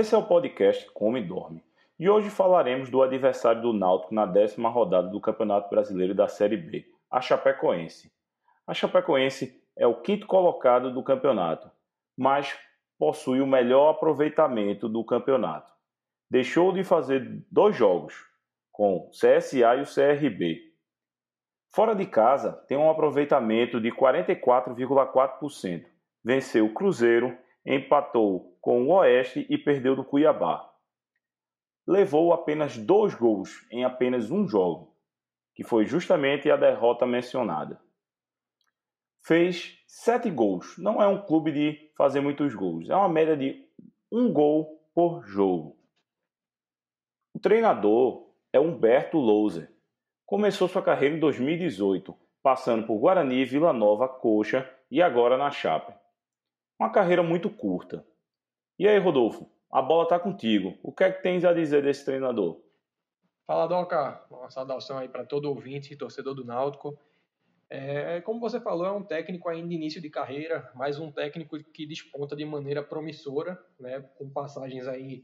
Esse é o podcast Come e Dorme. E hoje falaremos do adversário do Náutico na décima rodada do Campeonato Brasileiro da Série B, a Chapecoense. A Chapecoense é o quinto colocado do campeonato, mas possui o melhor aproveitamento do campeonato. Deixou de fazer dois jogos, com o CSA e o CRB. Fora de casa, tem um aproveitamento de 44,4%. Venceu o Cruzeiro empatou com o Oeste e perdeu do Cuiabá. Levou apenas dois gols em apenas um jogo, que foi justamente a derrota mencionada. Fez sete gols. Não é um clube de fazer muitos gols, é uma média de um gol por jogo. O treinador é Humberto Louser. Começou sua carreira em 2018, passando por Guarani, Vila Nova, Coxa e agora na Chape. Uma carreira muito curta. E aí, Rodolfo, a bola está contigo. O que é que tens a dizer desse treinador? Fala, Doca. Uma saudação aí para todo ouvinte e torcedor do Náutico. É, como você falou, é um técnico ainda de início de carreira, mas um técnico que desponta de maneira promissora, né, com passagens aí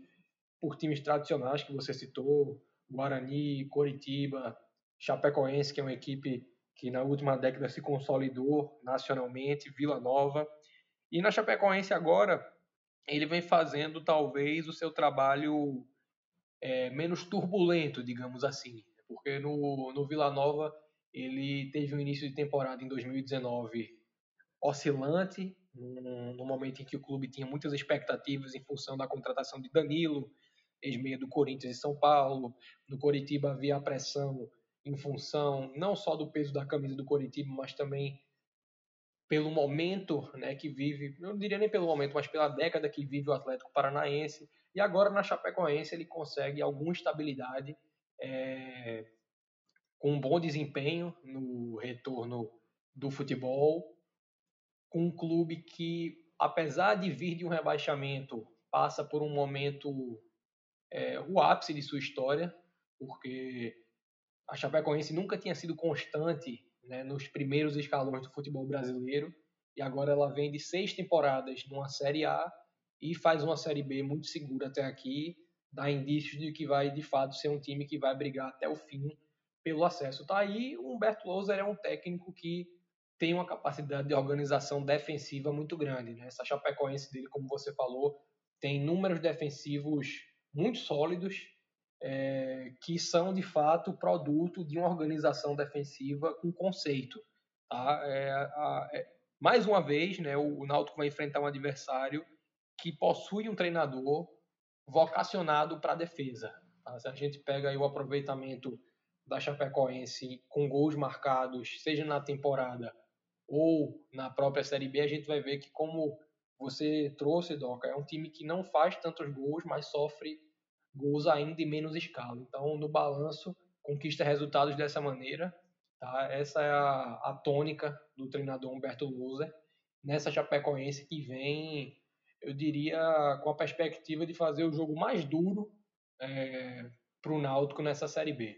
por times tradicionais que você citou, Guarani, Coritiba, Chapecoense, que é uma equipe que na última década se consolidou nacionalmente, Vila Nova. E na Chapecoense agora, ele vem fazendo talvez o seu trabalho é, menos turbulento, digamos assim. Porque no, no Vila Nova ele teve um início de temporada em 2019 oscilante, no, momento em que o clube tinha muitas expectativas em função da contratação de Danilo, ex-meia do Corinthians e São Paulo. No Coritiba havia a pressão em função não só do peso da camisa do Coritiba, mas também pelo momento né, que vive, não diria nem pelo momento, mas pela década que vive o Atlético Paranaense. E agora na Chapecoense ele consegue alguma estabilidade, é, com um bom desempenho no retorno do futebol, com um clube que, apesar de vir de um rebaixamento, passa por um momento, é, o ápice de sua história, porque a Chapecoense nunca tinha sido constante né, nos primeiros escalões do futebol brasileiro e agora ela vem de seis temporadas numa Série A e faz uma Série B muito segura até aqui, dá indícios de que vai de fato ser um time que vai brigar até o fim pelo acesso. Tá aí, o Humberto Louser é um técnico que tem uma capacidade de organização defensiva muito grande. Né? Essa Chapecoense dele, como você falou, tem números defensivos muito sólidos é, que são de fato produto de uma organização defensiva com conceito. Tá? É, a, é, mais uma vez, né, o, o Náutico vai enfrentar um adversário que possui um treinador vocacionado para a defesa. Tá? Se a gente pega o aproveitamento da Chapecoense com gols marcados, seja na temporada ou na própria Série B, a gente vai ver que como você trouxe, Doca, é um time que não faz tantos gols, mas sofre gols ainda em menos escala. Então, no balanço, conquista resultados dessa maneira. Tá? Essa é a, a tônica do treinador Humberto Loser nessa Chapecoense que vem, eu diria, com a perspectiva de fazer o jogo mais duro é, para o Náutico nessa Série B.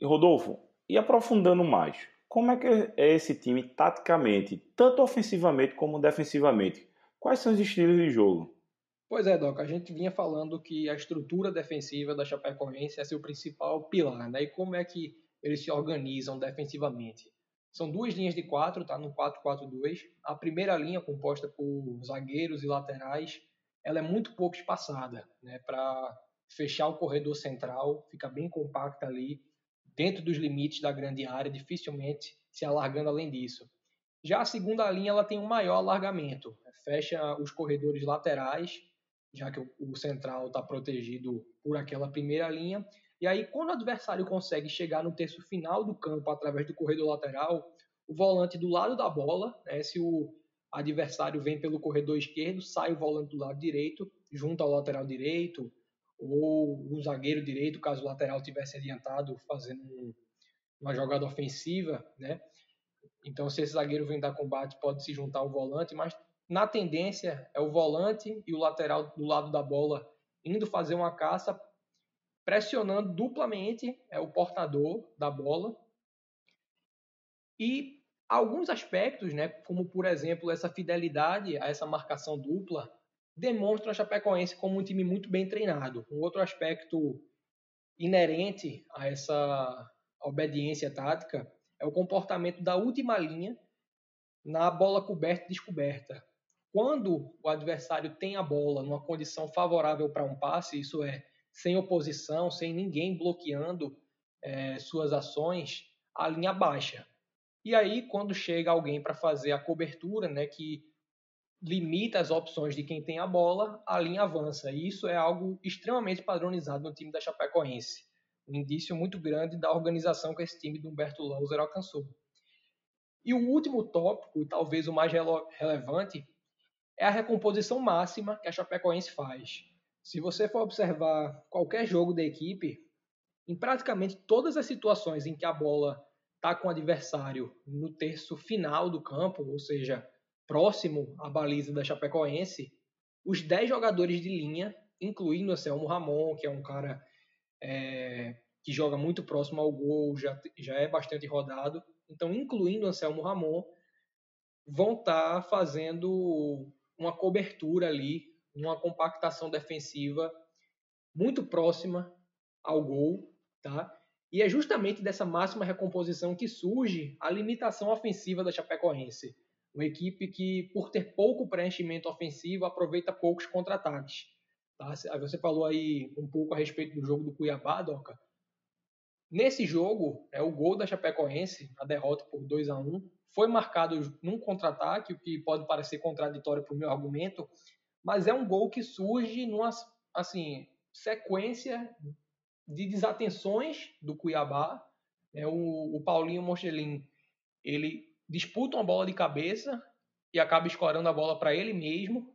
E Rodolfo, e aprofundando mais, como é que é esse time taticamente, tanto ofensivamente como defensivamente? Quais são os estilos de jogo? Pois é, Doc, a gente vinha falando que a estrutura defensiva da Chapecoense é seu principal pilar, né? E como é que eles se organizam defensivamente? São duas linhas de quatro, tá? No 4-4-2. A primeira linha, composta por zagueiros e laterais, ela é muito pouco espaçada, né? Para fechar o corredor central, fica bem compacta ali, dentro dos limites da grande área, dificilmente se alargando além disso. Já a segunda linha, ela tem um maior alargamento, fecha os corredores laterais já que o, central está protegido por aquela primeira linha. E aí, quando o adversário consegue chegar no terço final do campo através do corredor lateral, o volante do lado da bola, né, se o adversário vem pelo corredor esquerdo, sai o volante do lado direito, junto ao lateral direito, ou o zagueiro direito, caso o lateral tivesse adiantado fazendo um, uma jogada ofensiva, né? Então, se esse zagueiro vem dar combate, pode se juntar ao volante, mas na tendência é o volante e o lateral do lado da bola indo fazer uma caça, pressionando duplamente é o portador da bola. E alguns aspectos, né, como por exemplo essa fidelidade a essa marcação dupla, demonstram a Chapecoense como um time muito bem treinado. Um outro aspecto inerente a essa obediência tática é o comportamento da última linha na bola coberta e descoberta. Quando o adversário tem a bola numa condição favorável para um passe, isso é, sem oposição, sem ninguém bloqueando é, suas ações, a linha baixa. E aí, quando chega alguém para fazer a cobertura, né, que limita as opções de quem tem a bola, a linha avança. E isso é algo extremamente padronizado no time da Chapecoense. Um indício muito grande da organização que esse time do Humberto Louser alcançou. E o último tópico, e talvez o mais relevante, é a recomposição máxima que a Chapecoense faz. Se você for observar qualquer jogo da equipe, em praticamente todas as situações em que a bola está com o adversário no terço final do campo, ou seja, próximo à baliza da Chapecoense, os 10 jogadores de linha, incluindo o Selmo Ramon, que é um cara é, que joga muito próximo ao gol, já, já é bastante rodado, então incluindo o Anselmo Ramon, vão estar tá fazendo uma cobertura ali, uma compactação defensiva muito próxima ao gol, tá? E é justamente dessa máxima recomposição que surge a limitação ofensiva da Chapecoense. Uma equipe que, por ter pouco preenchimento ofensivo, aproveita poucos contra-ataques. Tá? Você falou aí um pouco a respeito do jogo do Cuiabá, Doca. Nesse jogo, é, o gol da Chapecoense, a derrota por 2 a 1 foi marcado num contra-ataque, o que pode parecer contraditório para o meu argumento, mas é um gol que surge numa assim, sequência de desatenções do Cuiabá. É, o, o Paulinho Mochelin ele disputa uma bola de cabeça e acaba escorando a bola para ele mesmo.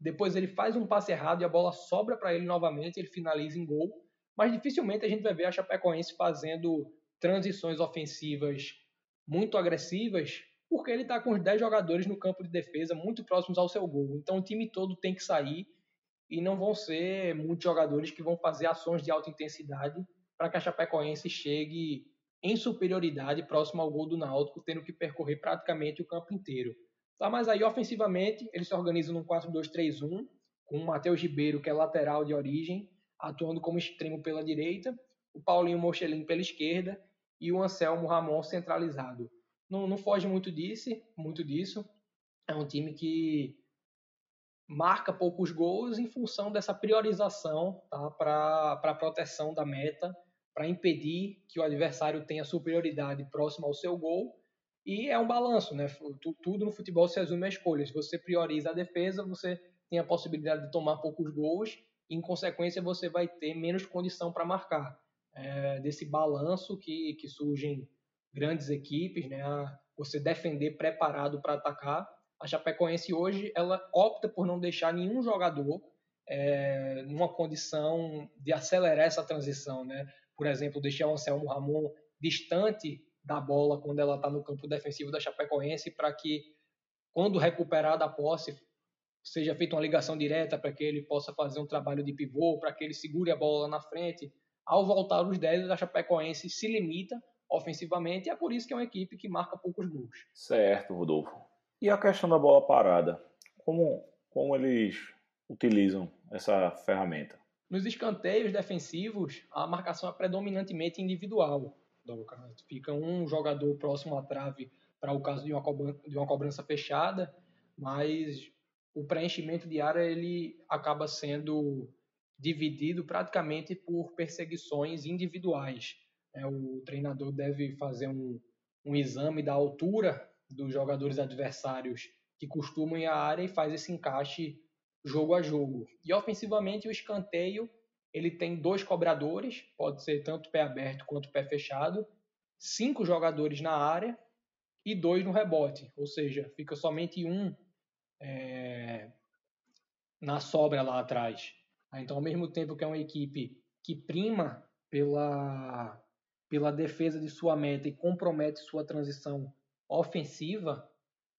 Depois ele faz um passe errado e a bola sobra para ele novamente, ele finaliza em gol. Mas dificilmente a gente vai ver a Chapecoense fazendo transições ofensivas muito agressivas, porque ele está com os 10 jogadores no campo de defesa muito próximos ao seu gol. Então o time todo tem que sair e não vão ser muitos jogadores que vão fazer ações de alta intensidade para que a Chapecoense chegue em superioridade próximo ao gol do Náutico, tendo que percorrer praticamente o campo inteiro. Tá, mas aí ofensivamente eles se organizam num 4-2-3-1, com o Matheus Ribeiro, que é lateral de origem, atuando como extremo pela direita, o Paulinho Mochelin pela esquerda e o Anselmo Ramon centralizado. Não, não foge muito disso, muito disso. É um time que marca poucos gols em função dessa priorização tá, para a proteção da meta, para impedir que o adversário tenha superioridade próxima ao seu gol. E é um balanço, né? Tudo no futebol se resume a escolha. Se você prioriza a defesa, você tem a possibilidade de tomar poucos gols e, em consequência, você vai ter menos condição para marcar. É, desse balanço que, que surgem grandes equipes, né? Você defender preparado para atacar a Chapecoense hoje ela opta por não deixar nenhum jogador é, numa condição de acelerar essa transição, né? Por exemplo, deixar o Anselmo Ramon distante da bola quando ela está no campo defensivo da Chapecoense para que quando recuperar da posse seja feita uma ligação direta para que ele possa fazer um trabalho de pivô, para que ele segure a bola na frente. Ao voltar os 10, a Chapecoense se limita ofensivamente e é por isso que é uma equipe que marca poucos gols. Certo, Rodolfo. E a questão da bola parada? Como, como eles utilizam essa ferramenta? Nos escanteios defensivos, a marcação é predominantemente individual. Fica um jogador próximo à trave para o caso de uma, cobrança, de uma cobrança fechada, mas o preenchimento de área ele acaba sendo dividido praticamente por perseguições individuais. É, o treinador deve fazer um, um exame da altura dos jogadores adversários que costumam ir à área e faz esse encaixe jogo a jogo. E ofensivamente o escanteio ele tem dois cobradores, pode ser tanto pé aberto quanto pé fechado, cinco jogadores na área e dois no rebote, ou seja, fica somente um é, na sobra lá atrás. Então, ao mesmo tempo que é uma equipe que prima pela, pela defesa de sua meta e compromete sua transição ofensiva,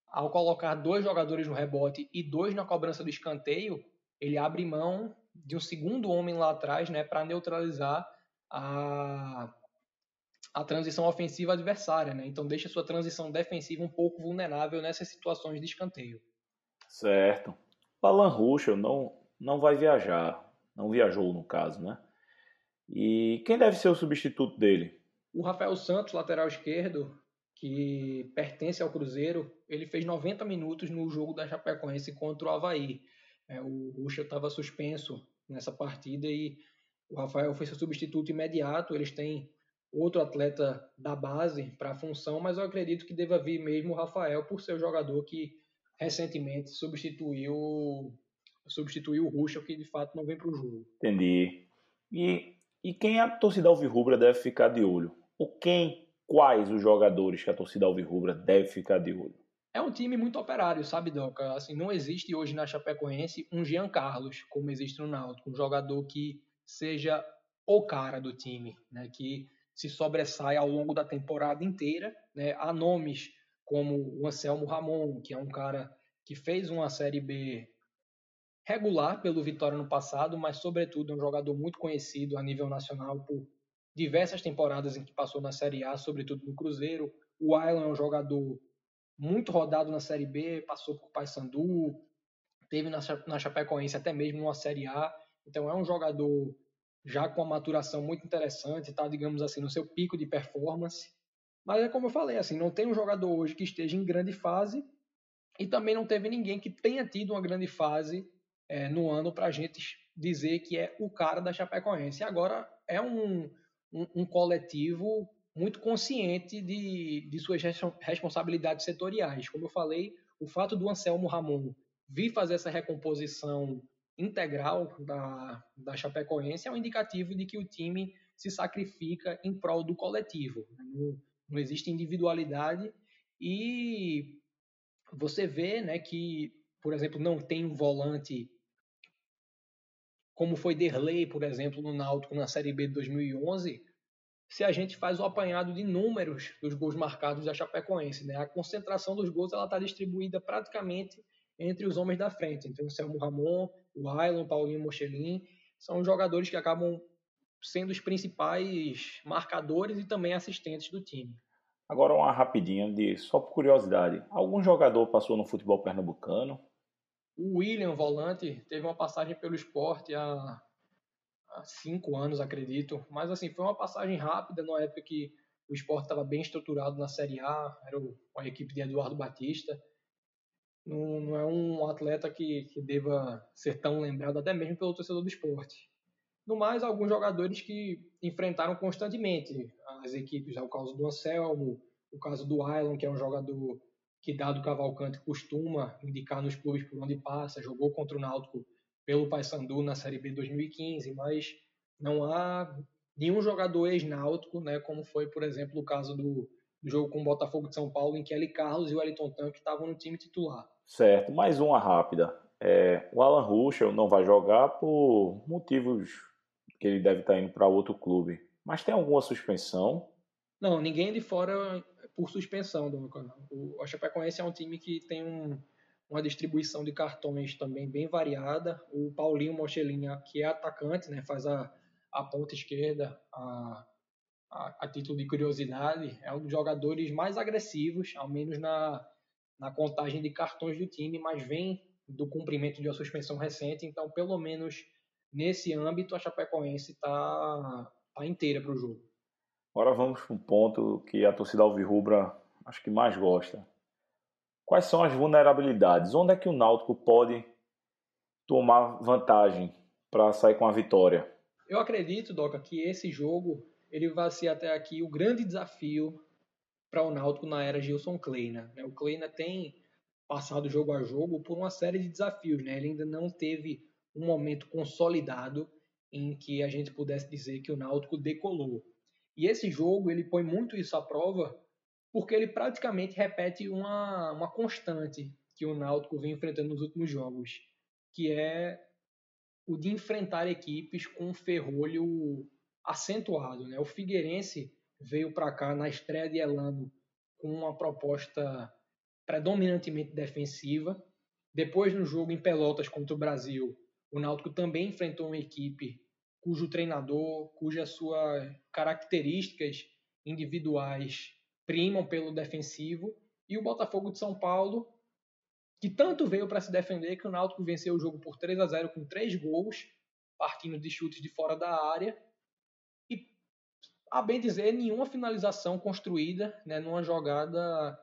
ao colocar dois jogadores no rebote e dois na cobrança do escanteio, ele abre mão de um segundo homem lá atrás, né, para neutralizar a, a transição ofensiva adversária, né? Então deixa sua transição defensiva um pouco vulnerável nessas situações de escanteio. Certo. Alan Ruschel não, não vai viajar, não viajou no caso, né? E quem deve ser o substituto dele? O Rafael Santos, lateral esquerdo, que pertence ao Cruzeiro, ele fez 90 minutos no jogo da Chapecoense contra o Havaí. É, o Ruschel estava suspenso nessa partida e o Rafael foi seu substituto imediato. Eles têm outro atleta da base para a função, mas eu acredito que deva vir mesmo o Rafael por ser o jogador que recentemente substituiu substituiu o Ruschel, que de fato não vem para o jogo. Entendi. E, e quem a torcida alvirrubra deve ficar de olho? Ou quem, quais os jogadores que a torcida alvirrubra deve ficar de olho? É um time muito operário, sabe, Doca? Assim, não existe hoje na Chapecoense um Jean Carlos, como existe no Náutico, um jogador que seja o cara do time, né? Que se sobressai ao longo da temporada inteira. Né? Há nomes como o Anselmo Ramon, que é um cara que fez uma Série B regular pelo Vitória no passado, mas sobretudo é um jogador muito conhecido a nível nacional por diversas temporadas em que passou na Série A, sobretudo no Cruzeiro. O Ailon é um jogador muito rodado na Série B, passou por Paysandu, teve na, Chapecoense até mesmo uma Série A. Então é um jogador já com uma maturação muito interessante, está, digamos assim, no seu pico de performance. Mas é como eu falei, assim, não tem um jogador hoje que esteja em grande fase e também não teve ninguém que tenha tido uma grande fase é, no ano para a gente dizer que é o cara da Chapecoense. Agora é um, um, um coletivo muito consciente de, de suas responsabilidades setoriais. Como eu falei, o fato do Anselmo Ramon vir fazer essa recomposição integral da, da Chapecoense é um indicativo de que o time se sacrifica em prol do coletivo. Não, não existe individualidade e você vê né, que, por exemplo, não tem um volante como foi Derlei, por exemplo, no Náutico na Série B de 2011, se a gente faz o apanhado de números dos gols marcados da Chapecoense. Né? A concentração dos gols está distribuída praticamente entre os homens da frente. Então, o Selmo Ramon, o Ailon, Paulinho Mochelin, são jogadores que acabam sendo os principais marcadores e também assistentes do time. Agora uma rapidinha de só por curiosidade, algum jogador passou no futebol pernambucano? O William Volante teve uma passagem pelo esporte há, há cinco anos, acredito, mas assim foi uma passagem rápida na época que o esporte estava bem estruturado na Série A, era a equipe de Eduardo Batista não, não é um atleta que, que deva ser tão lembrado, até mesmo pelo torcedor do esporte. No mais, alguns jogadores que enfrentaram constantemente as equipes, é o caso do Anselmo, o caso do Ailon, que é um jogador que, dado Cavalcante, costuma indicar nos clubes por onde passa, jogou contra o Náutico pelo Paysandu na Série B 2015, mas não há nenhum jogador ex-náutico, né, como foi, por exemplo, o caso do, do jogo com o Botafogo de São Paulo, em que Eli Carlos e o Wellington Tanque estavam no time titular. Certo, mais uma rápida. É, o Alan Ruschel não vai jogar por motivos que ele deve estar indo para outro clube. Mas tem alguma suspensão? Não, ninguém de fora por suspensão. Do, o Chapecoense é um time que tem um, uma distribuição de cartões também bem variada. O Paulinho Mochelinha, que é atacante, né, faz a, a ponta esquerda, a, a, a, título de curiosidade, é um dos jogadores mais agressivos, ao menos na, na contagem de cartões do time, mas vem do cumprimento de uma suspensão recente, então pelo menos nesse âmbito a Chapecoense está tá inteira para o jogo. Agora vamos para um ponto que a torcida alvirrubra acho que mais gosta. Quais são as vulnerabilidades? Onde é que o Náutico pode tomar vantagem para sair com a vitória? Eu acredito, Doca, que esse jogo ele vai ser até aqui o grande desafio para o Náutico na era Gilson Kleina. Né? O Kleina tem passado jogo a jogo por uma série de desafios. Né? Ele ainda não teve um momento consolidado em que a gente pudesse dizer que o Náutico decolou. E esse jogo ele põe muito isso à prova porque ele praticamente repete uma, uma constante que o Náutico vem enfrentando nos últimos jogos, que é o de enfrentar equipes com um ferrolho acentuado. Né? O Figueirense veio para cá na estreia de Elano com uma proposta predominantemente defensiva. Depois, no jogo em Pelotas contra o Brasil, o Náutico também enfrentou uma equipe cujo treinador, cujas suas características individuais primam pelo defensivo, e o Botafogo de São Paulo que tanto veio para se defender que o Náutico venceu o jogo por 3 a 0 com três gols, partindo de chutes de fora da área. E, a bem dizer, nenhuma finalização construída né, numa jogada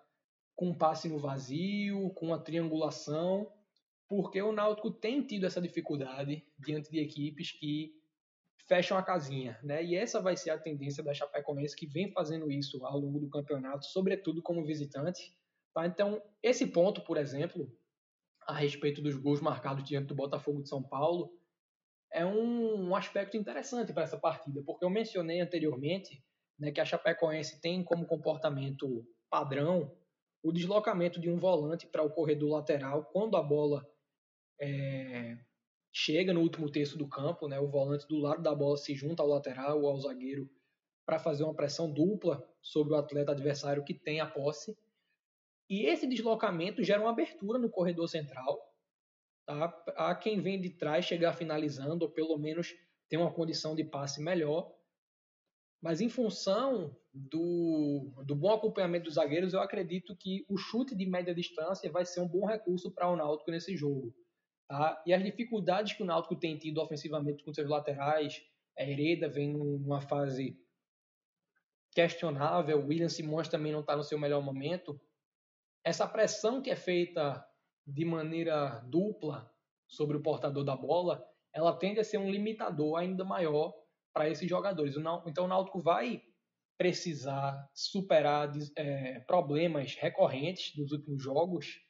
com um passe no vazio, com uma triangulação, porque o Náutico tem tido essa dificuldade diante de equipes que fecham a casinha, né? E essa vai ser a tendência da Chapecoense que vem fazendo isso ao longo do campeonato, sobretudo como visitante. Tá? Então, esse ponto, por exemplo, a respeito dos gols marcados diante do Botafogo de São Paulo, é um, um aspecto interessante para essa partida, porque eu mencionei anteriormente né, que a Chapecoense tem como comportamento padrão o deslocamento de um volante para o corredor lateral quando a bola é, chega no último terço do campo, né, o volante do lado da bola se junta ao lateral ou ao zagueiro para fazer uma pressão dupla sobre o atleta adversário que tem a posse. E esse deslocamento gera uma abertura no corredor central, tá? a quem vem de trás chegar finalizando, ou pelo menos ter uma condição de passe melhor. Mas em função do, do bom acompanhamento dos zagueiros, eu acredito que o chute de média distância vai ser um bom recurso para o Náutico nesse jogo. Tá? E as dificuldades que o Náutico tem tido ofensivamente com seus laterais, a Hereda vem numa fase questionável, o William Simões também não está no seu melhor momento, essa pressão que é feita de maneira dupla sobre o portador da bola, ela tende a ser um limitador ainda maior para esses jogadores. Então o Náutico vai precisar superar é, problemas recorrentes dos últimos jogos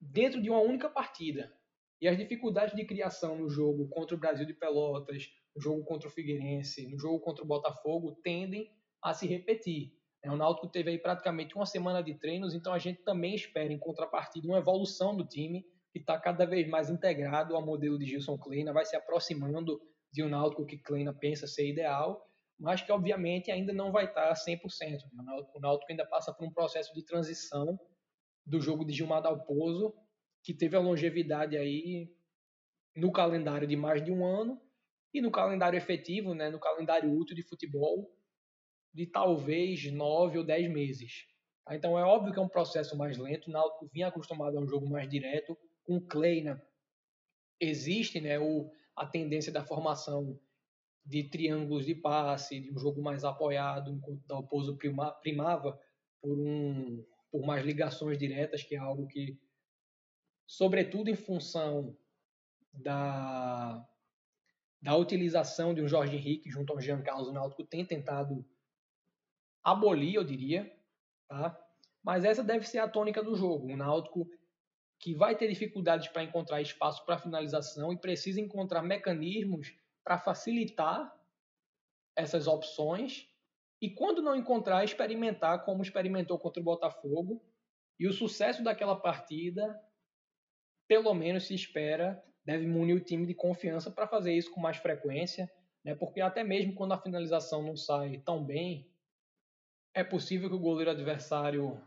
dentro de uma única partida. E as dificuldades de criação no jogo contra o Brasil de Pelotas, no jogo contra o Figueirense, no jogo contra o Botafogo, tendem a se repetir. É, o Náutico teve aí praticamente uma semana de treinos, então a gente também espera, em contrapartida, uma evolução do time, que está cada vez mais integrado ao modelo de Gilson Kleina, vai se aproximando de um Náutico que Kleina pensa ser ideal, mas que obviamente ainda não vai estar tá 100%. Né? O Náutico ainda passa por um processo de transição do jogo de Gilmar Dalpozo, que teve a longevidade aí no calendário de mais de um ano e no calendário efetivo, né, no calendário útil de futebol, de talvez nove ou dez meses. Tá? Então é óbvio que é um processo mais lento. Náutico vinha acostumado a um jogo mais direto. Com Kleina existe né, o, a tendência da formação de triângulos de passe, de um jogo mais apoiado, enquanto o Dalpozo prima, primava por, um, por mais ligações diretas, que é algo que, sobretudo em função da, da utilização de um Jorge Henrique junto ao Jean Carlos, Náutico tem tentado abolir, eu diria, tá? Mas essa deve ser a tônica do jogo. O Náutico que vai ter dificuldades para encontrar espaço para finalização e precisa encontrar mecanismos para facilitar essas opções e quando não encontrar, experimentar como experimentou contra o Botafogo. E o sucesso daquela partida, pelo menos se espera, deve munir o time de confiança para fazer isso com mais frequência, né? Porque até mesmo quando a finalização não sai tão bem, é possível que o goleiro adversário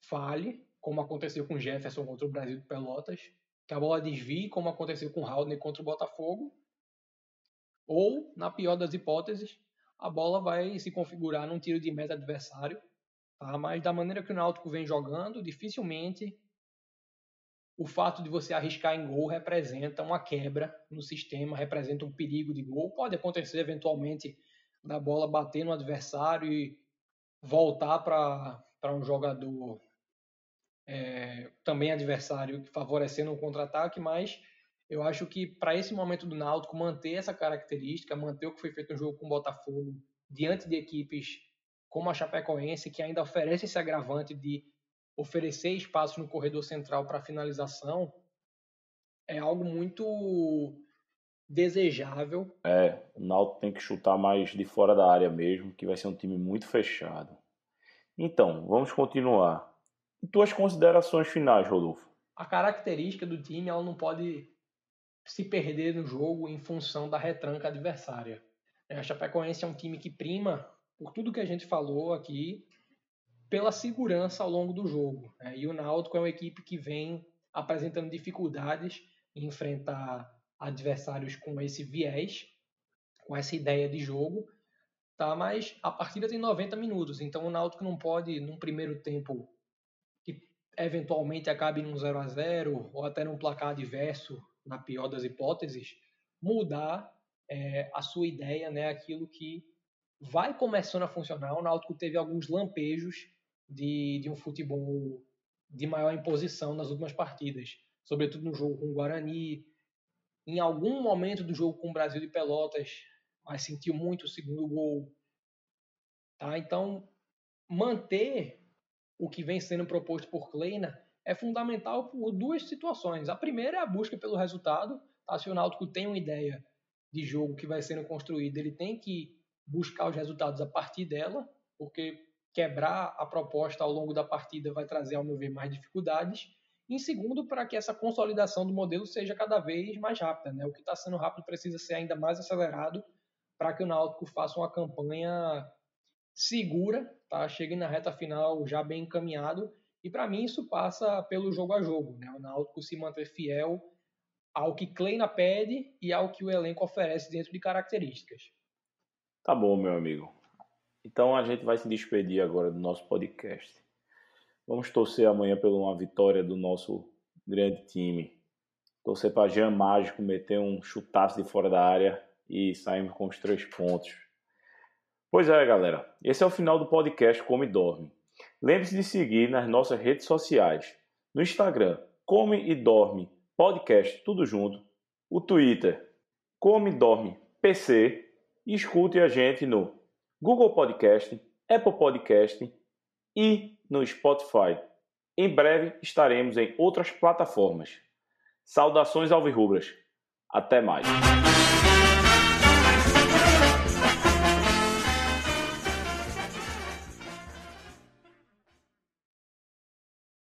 falhe, como aconteceu com Jefferson contra o Brasil de Pelotas, que a bola desvie, como aconteceu com Haldner contra o Botafogo, ou, na pior das hipóteses, a bola vai se configurar num tiro de meta adversário, tá? mas da maneira que o Náutico vem jogando, dificilmente o fato de você arriscar em gol representa uma quebra no sistema, representa um perigo de gol. Pode acontecer eventualmente da bola bater no adversário e voltar para um jogador é, também adversário favorecendo um contra-ataque, mas eu acho que para esse momento do Náutico manter essa característica, manter o que foi feito no jogo com o Botafogo diante de equipes como a Chapecoense que ainda oferece esse agravante de oferecer espaço no corredor central para finalização é algo muito desejável. É, o Náutico tem que chutar mais de fora da área mesmo, que vai ser um time muito fechado. Então, vamos continuar. Tuas considerações finais, Rodolfo? A característica do time ela não pode se perder no jogo em função da retranca adversária. A Chapecoense é um time que prima, por tudo que a gente falou aqui, pela segurança ao longo do jogo. Né? E o Náutico é uma equipe que vem apresentando dificuldades em enfrentar adversários com esse viés, com essa ideia de jogo, tá? Mas a partida tem 90 minutos, então o Náutico não pode, num primeiro tempo, que eventualmente acabe num 0 a 0 ou até num placar adverso, na pior das hipóteses, mudar é, a sua ideia, né, aquilo que vai começando a funcionar. O Náutico teve alguns lampejos de, de um futebol de maior imposição nas últimas partidas, sobretudo no jogo com o Guarani, em algum momento do jogo com o Brasil de Pelotas, mas sentiu muito o segundo gol. Tá? Então, manter o que vem sendo proposto por Kleina é fundamental por duas situações. A primeira é a busca pelo resultado. Tá? Se o Náutico tem uma ideia de jogo que vai sendo construída, ele tem que buscar os resultados a partir dela, porque quebrar a proposta ao longo da partida vai trazer, ao meu ver, mais dificuldades. Em segundo, para que essa consolidação do modelo seja cada vez mais rápida. Né? O que está sendo rápido precisa ser ainda mais acelerado para que o Náutico faça uma campanha segura, tá? chegue na reta final já bem encaminhado. E para mim isso passa pelo jogo a jogo. Né? O Náutico se manter fiel ao que Kleina pede e ao que o elenco oferece dentro de características. Tá bom, meu amigo. Então a gente vai se despedir agora do nosso podcast. Vamos torcer amanhã por uma vitória do nosso grande time. Torcer para Jean Mágico meter um chutaço de fora da área e sairmos com os três pontos. Pois é, galera. Esse é o final do podcast Come e Dorme. Lembre-se de seguir nas nossas redes sociais. No Instagram, Come e Dorme Podcast, tudo junto. O Twitter, Come e Dorme PC. E escute a gente no Google Podcast, Apple Podcast e no Spotify. Em breve estaremos em outras plataformas. Saudações alvirrubras. Até mais.